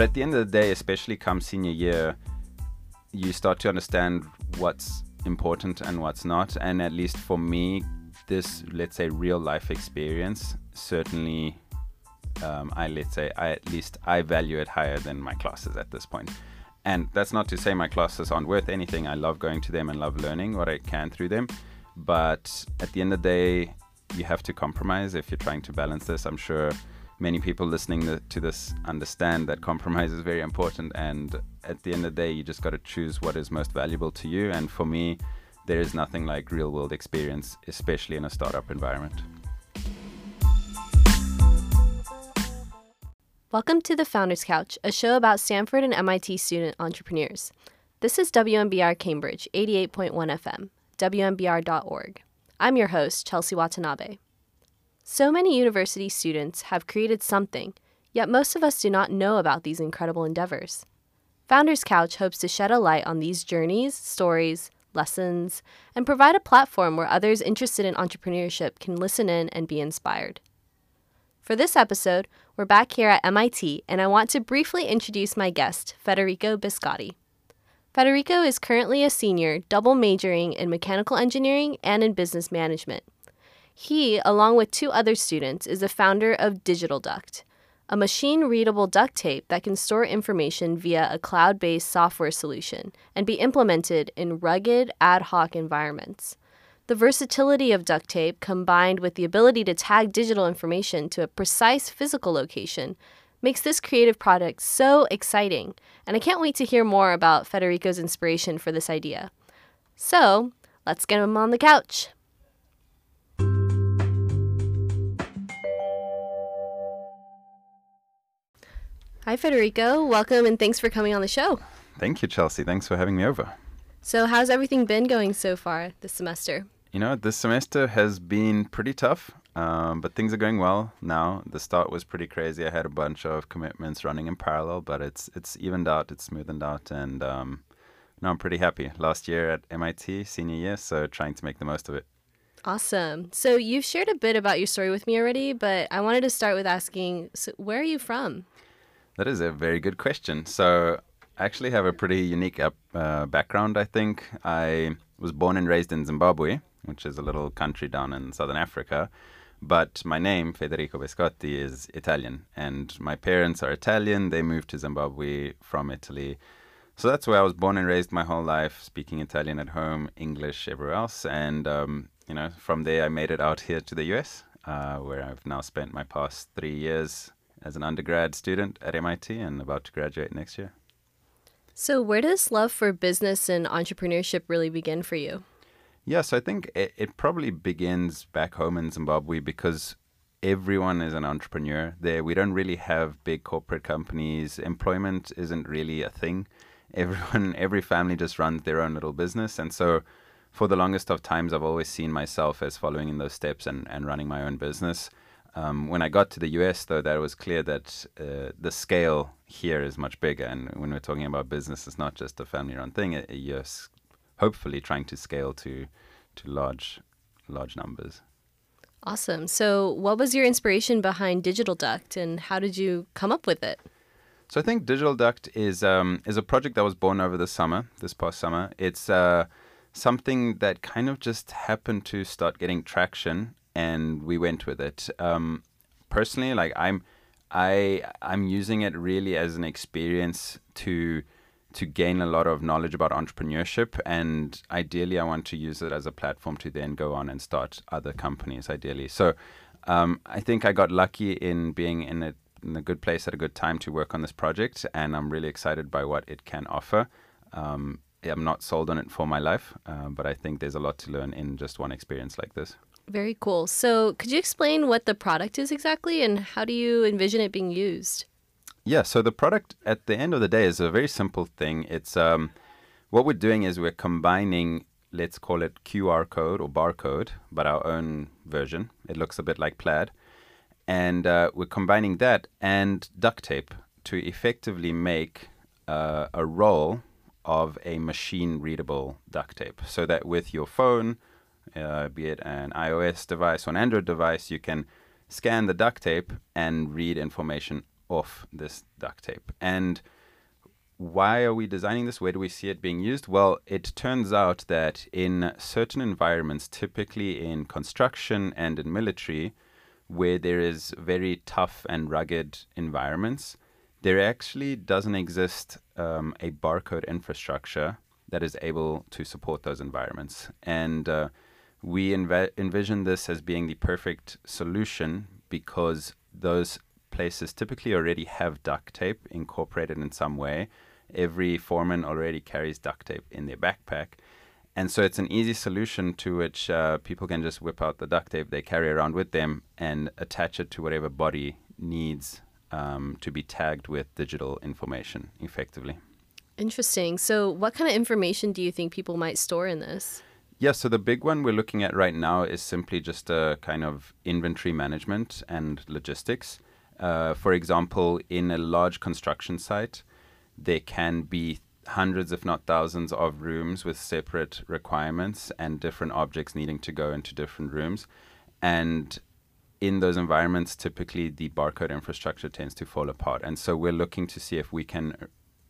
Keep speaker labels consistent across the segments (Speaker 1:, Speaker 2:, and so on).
Speaker 1: But at the end of the day, especially come senior year, you start to understand what's important and what's not. And at least for me, this, let's say, real life experience certainly um, I let's say I at least I value it higher than my classes at this point. And that's not to say my classes aren't worth anything. I love going to them and love learning what I can through them. But at the end of the day, you have to compromise if you're trying to balance this. I'm sure many people listening to this understand that compromise is very important. And at the end of the day, you just got to choose what is most valuable to you. And for me, there is nothing like real world experience, especially in a startup environment.
Speaker 2: Welcome to the Founders Couch, a show about Stanford and MIT student entrepreneurs. This is WMBR Cambridge, 88.1 FM, WMBR.org. I'm your host, Chelsea Watanabe. So many university students have created something, yet most of us do not know about these incredible endeavors. Founders Couch hopes to shed a light on these journeys, stories, lessons, and provide a platform where others interested in entrepreneurship can listen in and be inspired. For this episode, we're back here at MIT, and I want to briefly introduce my guest, Federico Biscotti. Federico is currently a senior, double majoring in mechanical engineering and in business management. He, along with two other students, is the founder of Digital Duct, a machine readable duct tape that can store information via a cloud based software solution and be implemented in rugged, ad hoc environments. The versatility of duct tape, combined with the ability to tag digital information to a precise physical location, makes this creative product so exciting, and I can't wait to hear more about Federico's inspiration for this idea. So, let's get him on the couch. Hi, Federico. Welcome and thanks for coming on the show.
Speaker 1: Thank you, Chelsea. Thanks for having me over.
Speaker 2: So, how's everything been going so far this semester?
Speaker 1: You know, this semester has been pretty tough, um, but things are going well now. The start was pretty crazy. I had a bunch of commitments running in parallel, but it's it's evened out, it's smoothened out, and um, now I'm pretty happy. Last year at MIT, senior year, so trying to make the most of it.
Speaker 2: Awesome. So you've shared a bit about your story with me already, but I wanted to start with asking, so where are you from?
Speaker 1: That is a very good question. So I actually have a pretty unique uh, background. I think I was born and raised in Zimbabwe which is a little country down in southern Africa. But my name, Federico Biscotti, is Italian, and my parents are Italian. They moved to Zimbabwe from Italy. So that's where I was born and raised my whole life, speaking Italian at home, English everywhere else. And, um, you know, from there I made it out here to the US, uh, where I've now spent my past three years as an undergrad student at MIT and about to graduate next year.
Speaker 2: So, where does love for business and entrepreneurship really begin for you?
Speaker 1: Yes, I think it, it probably begins back home in Zimbabwe because everyone is an entrepreneur there. We don't really have big corporate companies. Employment isn't really a thing. Everyone, every family just runs their own little business. And so, for the longest of times, I've always seen myself as following in those steps and, and running my own business. Um, when I got to the US, though, that was clear that uh, the scale here is much bigger. And when we're talking about business, it's not just a family run thing. It, you're hopefully trying to scale to to large large numbers.
Speaker 2: Awesome. So, what was your inspiration behind Digital Duct, and how did you come up with it?
Speaker 1: So, I think Digital Duct is um, is a project that was born over the summer, this past summer. It's uh, something that kind of just happened to start getting traction, and we went with it. Um, personally, like I'm, I I'm using it really as an experience to to gain a lot of knowledge about entrepreneurship and ideally i want to use it as a platform to then go on and start other companies ideally. So um, i think i got lucky in being in a, in a good place at a good time to work on this project and i'm really excited by what it can offer. Um, i'm not sold on it for my life uh, but i think there's a lot to learn in just one experience like this
Speaker 2: very cool so could you explain what the product is exactly and how do you envision it being used
Speaker 1: yeah, so the product at the end of the day is a very simple thing. It's um, what we're doing is we're combining, let's call it QR code or barcode, but our own version. It looks a bit like plaid. And uh, we're combining that and duct tape to effectively make uh, a roll of a machine readable duct tape so that with your phone, uh, be it an iOS device or an Android device, you can scan the duct tape and read information off this duct tape. And why are we designing this? Where do we see it being used? Well, it turns out that in certain environments, typically in construction and in military, where there is very tough and rugged environments, there actually doesn't exist um, a barcode infrastructure that is able to support those environments. And uh, we env- envision this as being the perfect solution because those places typically already have duct tape incorporated in some way. Every foreman already carries duct tape in their backpack. And so it's an easy solution to which uh, people can just whip out the duct tape they carry around with them and attach it to whatever body needs um, to be tagged with digital information effectively.
Speaker 2: Interesting. So, what kind of information do you think people might store in this?
Speaker 1: Yeah, so the big one we're looking at right now is simply just a kind of inventory management and logistics. Uh, for example, in a large construction site, there can be hundreds, if not thousands, of rooms with separate requirements and different objects needing to go into different rooms. And in those environments, typically the barcode infrastructure tends to fall apart. And so we're looking to see if we can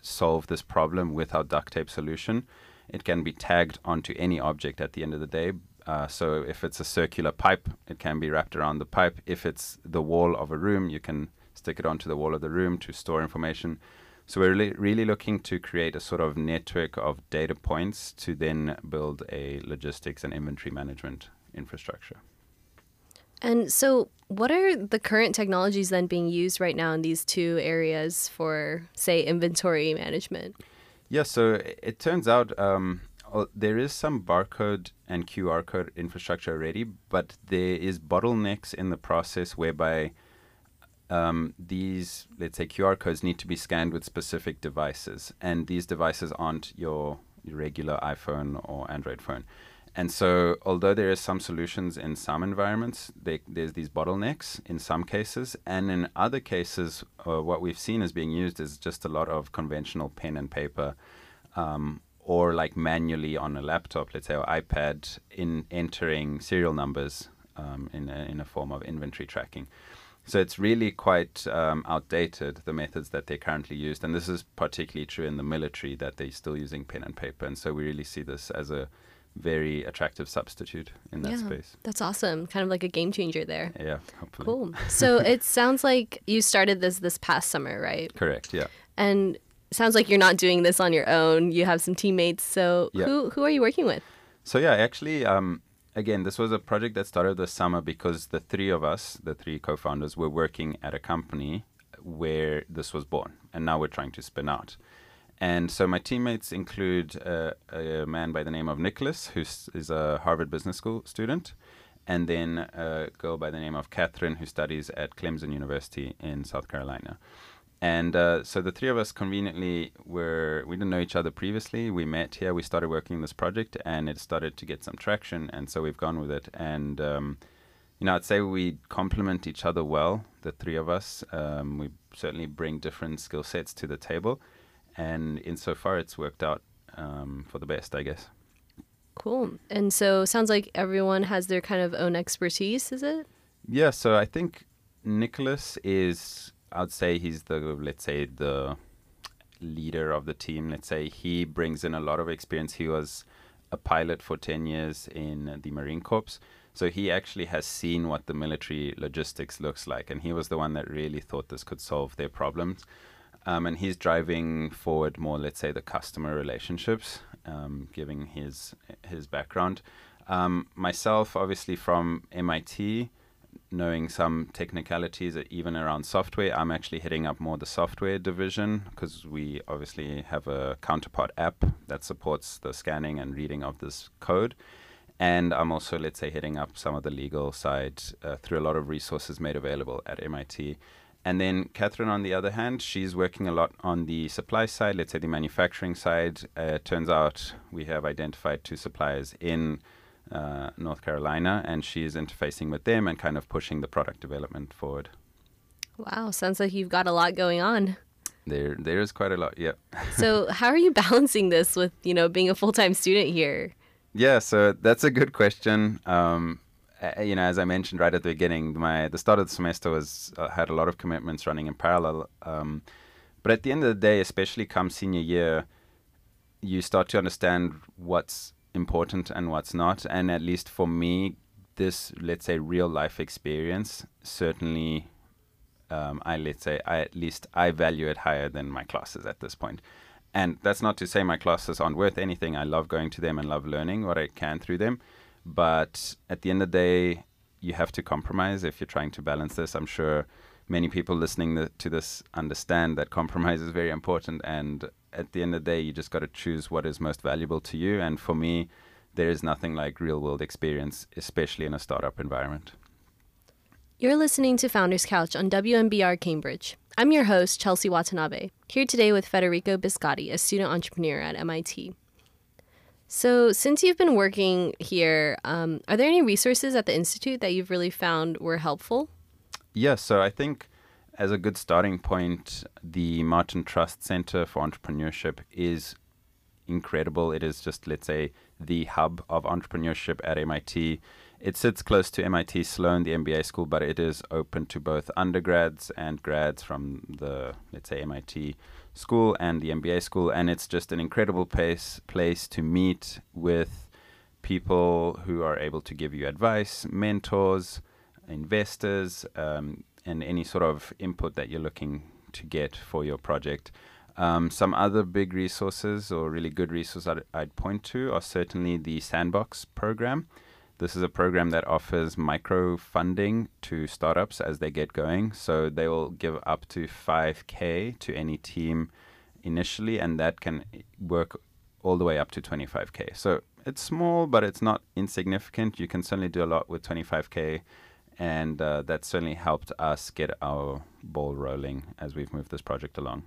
Speaker 1: solve this problem with our duct tape solution. It can be tagged onto any object at the end of the day. Uh, so if it's a circular pipe, it can be wrapped around the pipe. If it's the wall of a room, you can stick it onto the wall of the room to store information. So we're really, really looking to create a sort of network of data points to then build a logistics and inventory management infrastructure.
Speaker 2: And so, what are the current technologies then being used right now in these two areas for, say, inventory management?
Speaker 1: Yeah, so it turns out um, there is some barcode and QR code infrastructure already, but there is bottlenecks in the process whereby um, these, let's say, QR codes need to be scanned with specific devices, and these devices aren't your, your regular iPhone or Android phone. And so, although there is some solutions in some environments, they, there's these bottlenecks in some cases, and in other cases, uh, what we've seen is being used is just a lot of conventional pen and paper, um, or like manually on a laptop, let's say, or iPad, in entering serial numbers um, in a, in a form of inventory tracking. So it's really quite um, outdated the methods that they're currently used, and this is particularly true in the military that they're still using pen and paper, and so we really see this as a very attractive substitute in that
Speaker 2: yeah,
Speaker 1: space.
Speaker 2: That's awesome. Kind of like a game changer there.
Speaker 1: Yeah, hopefully.
Speaker 2: Cool. So it sounds like you started this this past summer, right?
Speaker 1: Correct. Yeah.
Speaker 2: And sounds like you're not doing this on your own. You have some teammates. So yeah. who who are you working with?
Speaker 1: So yeah, actually, um, again, this was a project that started this summer because the three of us, the three co-founders, were working at a company where this was born, and now we're trying to spin out. And so my teammates include uh, a man by the name of Nicholas, who is a Harvard Business School student, and then a girl by the name of Catherine, who studies at Clemson University in South Carolina. And uh, so the three of us conveniently were, we didn't know each other previously. We met here, we started working this project, and it started to get some traction. And so we've gone with it. And, um, you know, I'd say we complement each other well, the three of us. Um, we certainly bring different skill sets to the table and insofar it's worked out um, for the best, I guess.
Speaker 2: Cool. And so sounds like everyone has their kind of own expertise, is it?
Speaker 1: Yeah. So I think Nicholas is, I'd say he's the, let's say, the leader of the team. Let's say he brings in a lot of experience. He was a pilot for 10 years in the Marine Corps. So he actually has seen what the military logistics looks like. And he was the one that really thought this could solve their problems. Um, and he's driving forward more, let's say, the customer relationships, um, giving his his background. Um, myself, obviously from MIT, knowing some technicalities even around software, I'm actually hitting up more the software division because we obviously have a counterpart app that supports the scanning and reading of this code. And I'm also, let's say, hitting up some of the legal side uh, through a lot of resources made available at MIT. And then Catherine, on the other hand, she's working a lot on the supply side, let's say the manufacturing side. Uh, turns out we have identified two suppliers in uh, North Carolina, and she is interfacing with them and kind of pushing the product development forward.
Speaker 2: Wow, sounds like you've got a lot going on.
Speaker 1: There, there is quite a lot. Yeah.
Speaker 2: so, how are you balancing this with you know being a full time student here?
Speaker 1: Yeah, so that's a good question. Um, uh, you know, as I mentioned right at the beginning, my the start of the semester was uh, had a lot of commitments running in parallel. Um, but at the end of the day, especially come senior year, you start to understand what's important and what's not. And at least for me, this let's say real life experience certainly, um, I let's say I at least I value it higher than my classes at this point. And that's not to say my classes aren't worth anything. I love going to them and love learning what I can through them. But at the end of the day, you have to compromise if you're trying to balance this. I'm sure many people listening to this understand that compromise is very important. And at the end of the day, you just got to choose what is most valuable to you. And for me, there is nothing like real world experience, especially in a startup environment.
Speaker 2: You're listening to Founders Couch on WMBR Cambridge. I'm your host, Chelsea Watanabe, here today with Federico Biscotti, a student entrepreneur at MIT. So, since you've been working here, um, are there any resources at the Institute that you've really found were helpful?
Speaker 1: Yes, so I think as a good starting point, the Martin Trust Center for Entrepreneurship is incredible. It is just, let's say, the hub of entrepreneurship at MIT. It sits close to MIT Sloan, the MBA school, but it is open to both undergrads and grads from the, let's say, MIT school and the MBA school. And it's just an incredible place, place to meet with people who are able to give you advice, mentors, investors, um, and any sort of input that you're looking to get for your project. Um, some other big resources or really good resources I'd, I'd, point to are certainly the Sandbox program. This is a program that offers micro funding to startups as they get going. So they will give up to 5K to any team initially, and that can work all the way up to 25K. So it's small, but it's not insignificant. You can certainly do a lot with 25K, and uh, that certainly helped us get our ball rolling as we've moved this project along.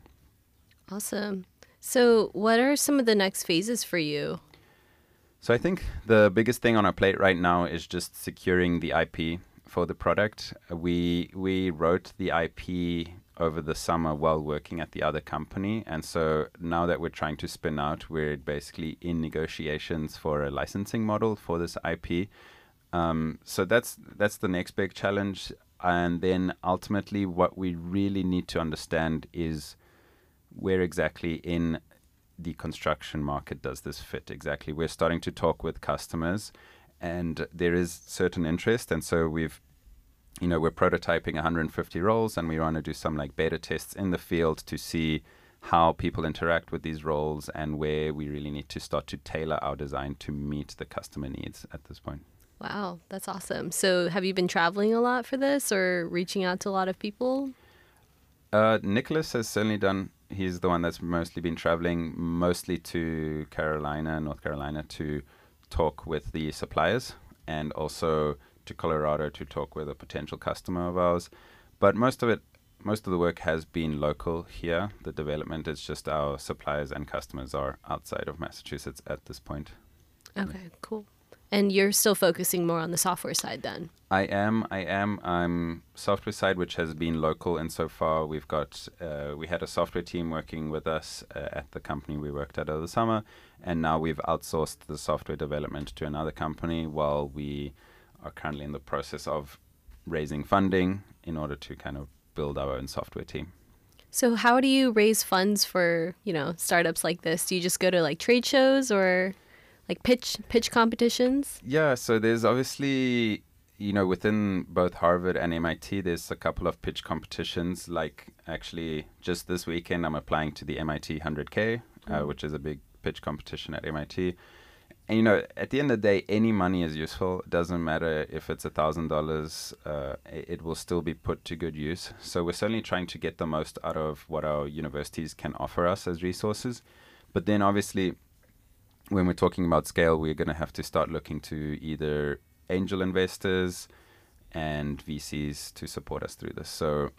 Speaker 2: Awesome. So, what are some of the next phases for you?
Speaker 1: So, I think the biggest thing on our plate right now is just securing the IP for the product. We we wrote the IP over the summer while working at the other company, and so now that we're trying to spin out, we're basically in negotiations for a licensing model for this IP. Um, so that's that's the next big challenge, and then ultimately, what we really need to understand is where exactly in the construction market does this fit exactly? We're starting to talk with customers, and there is certain interest, and so we've you know, we're prototyping 150 rolls and we want to do some like beta tests in the field to see how people interact with these rolls and where we really need to start to tailor our design to meet the customer needs at this point.
Speaker 2: Wow, that's awesome. So, have you been traveling a lot for this or reaching out to a lot of people?
Speaker 1: Uh, Nicholas has certainly done he's the one that's mostly been traveling, mostly to Carolina, North Carolina, to talk with the suppliers, and also to Colorado to talk with a potential customer of ours. But most of it, most of the work has been local here. The development is just our suppliers and customers are outside of Massachusetts at this point.
Speaker 2: Okay, cool. And you're still focusing more on the software side then?
Speaker 1: I am. I am. I'm software side, which has been local, and so far we've got uh, we had a software team working with us uh, at the company we worked at over the summer, and now we've outsourced the software development to another company while we are currently in the process of raising funding in order to kind of build our own software team.
Speaker 2: So how do you raise funds for you know startups like this? Do you just go to like trade shows or like pitch pitch competitions?
Speaker 1: Yeah, so there's obviously you know within both Harvard and MIT there's a couple of pitch competitions like actually just this weekend I'm applying to the MIT 100K uh, mm. which is a big pitch competition at MIT. And you know, at the end of the day, any money is useful. It doesn't matter if it's a thousand dollars; uh, it will still be put to good use. So we're certainly trying to get the most out of what our universities can offer us as resources. But then, obviously, when we're talking about scale, we're going to have to start looking to either angel investors and VCs to support us through this. So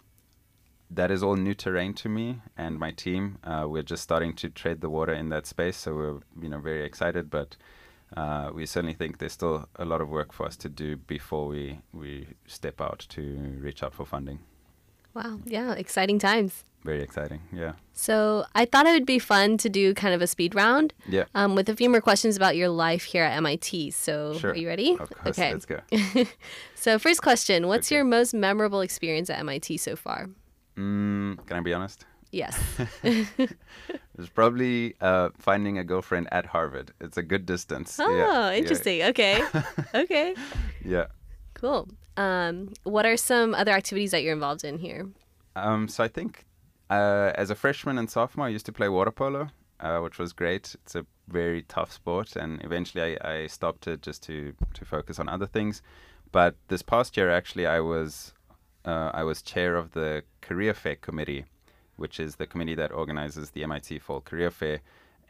Speaker 1: that is all new terrain to me and my team. Uh, we're just starting to tread the water in that space, so we're you know very excited, but. Uh, we certainly think there's still a lot of work for us to do before we, we step out to reach out for funding.
Speaker 2: Wow, yeah, exciting times.
Speaker 1: Very exciting. Yeah.
Speaker 2: So I thought it would be fun to do kind of a speed round
Speaker 1: Yeah.
Speaker 2: um, with a few more questions about your life here at MIT. So
Speaker 1: Sure.
Speaker 2: are you ready?
Speaker 1: Of course.
Speaker 2: okay.
Speaker 1: Let's go.
Speaker 2: So first question: What's
Speaker 1: Okay.
Speaker 2: your most memorable experience at MIT so far?
Speaker 1: Mm, can I be honest?
Speaker 2: Yes.
Speaker 1: It's probably uh, finding a girlfriend at Harvard. It's a good distance.
Speaker 2: Oh,
Speaker 1: Yeah, yeah,
Speaker 2: interesting. Okay. okay.
Speaker 1: Yeah.
Speaker 2: Cool. Um, what are some other activities that you're involved in here?
Speaker 1: Um, so I think uh, as a freshman and sophomore, I used to play water polo, uh, which was great. It's a very tough sport, and eventually I, I stopped it just to to focus on other things. But this past year, actually, I was uh, I was chair of the Career Fair Committee, which is the committee that organizes the MIT Fall Career Fair.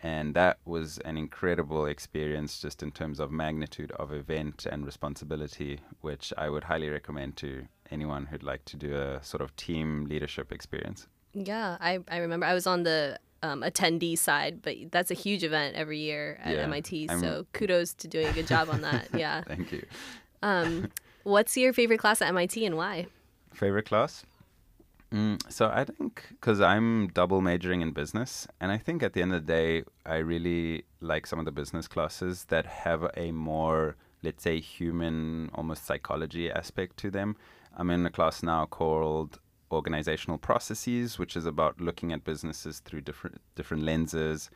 Speaker 1: And that was an incredible experience just in terms of magnitude of event and responsibility, which I would highly recommend to anyone who'd like to do a sort of team leadership experience.
Speaker 2: Yeah, I, I remember I was on the um, attendee side, but that's a huge event every year at
Speaker 1: Yeah,
Speaker 2: MIT.
Speaker 1: I'm-
Speaker 2: So kudos to doing a good job on that. Yeah.
Speaker 1: Thank you.
Speaker 2: Um, what's your favorite class at MIT and why?
Speaker 1: Favorite class? Mm, so I think because I'm double majoring in business, and I think at the end of the day, I really like some of the business classes that have a more, let's say, human, almost psychology aspect to them. I'm in a class now called organizational processes, which is about looking at businesses through different different lenses,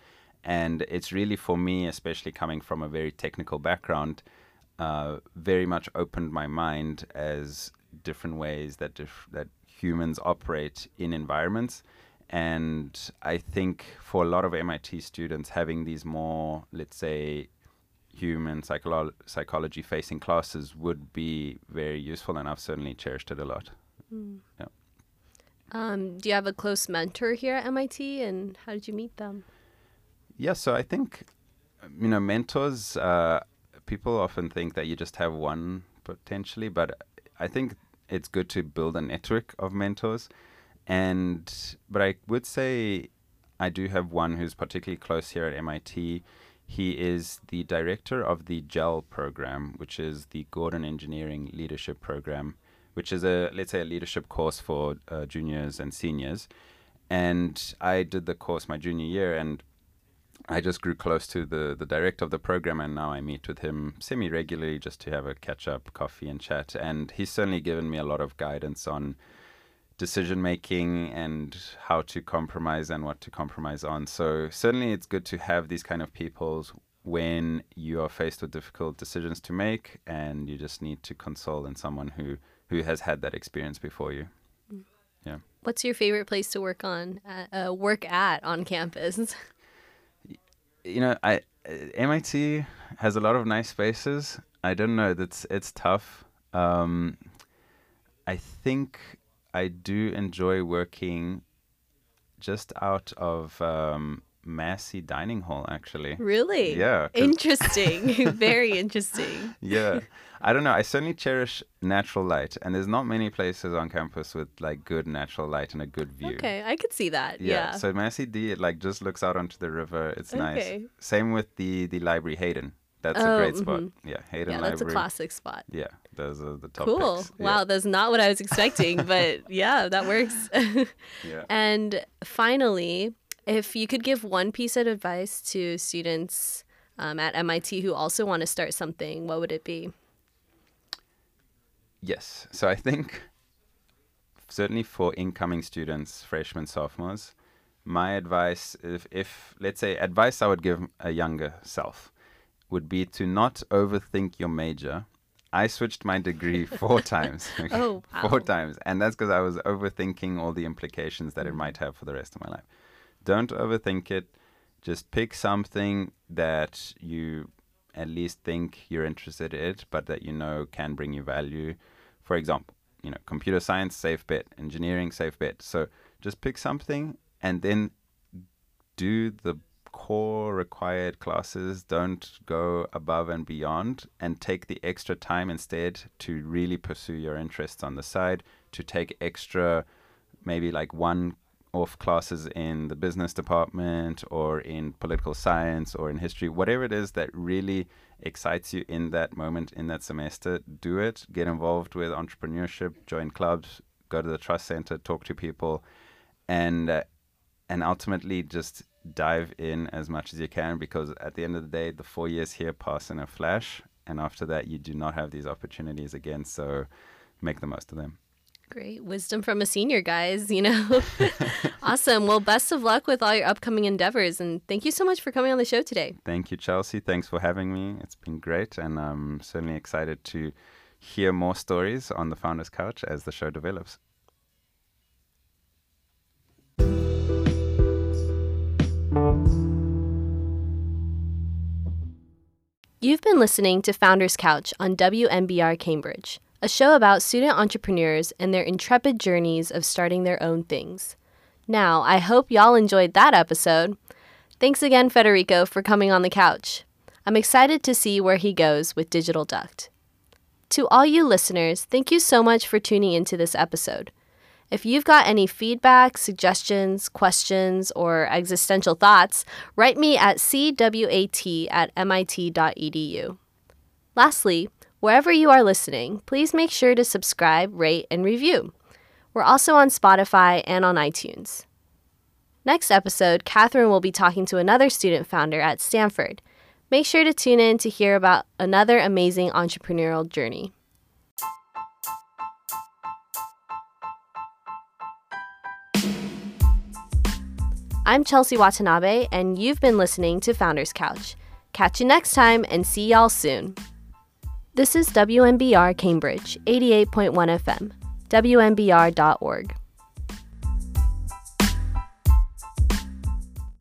Speaker 1: and it's really for me, especially coming from a very technical background, uh, very much opened my mind as different ways that dif- that humans operate in environments. And I think for a lot of MIT students, having these more, let's say, human psycholo- psychology facing classes would be very useful, and I've certainly cherished it a lot.
Speaker 2: Um, do you have a close mentor here at MIT and how did you meet them?
Speaker 1: Yeah, so I think, you know, mentors, uh, people often think that you just have one potentially, but I think it's good to build a network of mentors. And, but I would say I do have one who's particularly close here at MIT. He is the director of the GEL program, which is the Gordon Engineering Leadership Program, which is a, let's say, a leadership course for uh, juniors and seniors. And I did the course my junior year, and I just grew close to the, the director of the program, and now I meet with him semi regularly just to have a catch up, coffee, and chat. And he's certainly given me a lot of guidance on decision making and how to compromise and what to compromise on. So, certainly, it's good to have these kind of people when you are faced with difficult decisions to make, and you just need to consult in someone who, who has had that experience before you. Yeah.
Speaker 2: What's your favorite place to work on, at, uh, work at on campus?
Speaker 1: you know, I uh, MIT has a lot of nice spaces. I don't know. That's it's tough. Um, I think I do enjoy working just out of um, Maseeh Dining Hall. Actually,
Speaker 2: really?
Speaker 1: Yeah,
Speaker 2: Interesting. Very interesting.
Speaker 1: yeah. I don't know. I certainly cherish natural light, and there's not many places on campus with like good natural light and a good view.
Speaker 2: Okay, I could see that.
Speaker 1: Yeah.
Speaker 2: Yeah.
Speaker 1: So Maseeh D, it like just looks out onto the river. It's
Speaker 2: Okay.
Speaker 1: nice. Same with the the library Hayden. That's
Speaker 2: Oh,
Speaker 1: a great spot.
Speaker 2: mhm.
Speaker 1: Yeah, Hayden
Speaker 2: yeah, that's a classic spot.
Speaker 1: Yeah, those are the top
Speaker 2: Cool.
Speaker 1: picks. Yeah,
Speaker 2: Wow, that's not what I was expecting, but yeah, that works.
Speaker 1: Yeah.
Speaker 2: and finally, if you could give one piece of advice to students um, at MIT who also want to start something, what would it be?
Speaker 1: Yes. So I think certainly for incoming students, freshmen, sophomores, my advice, if, if let's say advice I would give a younger self, would be to not overthink your major. I switched my degree four times.
Speaker 2: Oh,
Speaker 1: Four
Speaker 2: wow.
Speaker 1: times. And that's because I was overthinking all the implications that it might have for the rest of my life. Don't overthink it. Just pick something that you at least think you're interested in, but that you know can bring you value. For example, you know, computer science, safe bet, engineering, safe bet. So just pick something and then do the core required classes. Don't go above and beyond and take the extra time instead to really pursue your interests on the side, to take extra, maybe like one off classes in the business department or in political science or in history, whatever it is that really excites you in that moment, in that semester, do it. Get involved with entrepreneurship, join clubs, go to the trust center, talk to people, and uh, and ultimately just dive in as much as you can because at the end of the day, the four years here pass in a flash, and after that, you do not have these opportunities again. So make the most of them.
Speaker 2: Great wisdom from a senior, guys. You know, awesome. Well, best of luck with all your upcoming endeavors, and thank you so much for coming on the show today.
Speaker 1: Thank you, Chelsea. Thanks for having me. It's been great, and I'm certainly excited to hear more stories on the Founders Couch as the show develops.
Speaker 2: You've been listening to Founders Couch on WMBR Cambridge a show about student entrepreneurs and their intrepid journeys of starting their own things. Now, I hope y'all enjoyed that episode. Thanks again, Federico, for coming on the couch. I'm excited to see where he goes with Digital Duct. To all you listeners, thank you so much for tuning into this episode. If you've got any feedback, suggestions, questions, or existential thoughts, write me at cwat at mit.edu. Lastly, Wherever you are listening, please make sure to subscribe, rate, and review. We're also on Spotify and on iTunes. Next episode, Catherine will be talking to another student founder at Stanford. Make sure to tune in to hear about another amazing entrepreneurial journey. I'm Chelsea Watanabe, and you've been listening to Founders Couch. Catch you next time and see y'all soon. This is WMBR Cambridge, 88.1 FM, WMBR.org.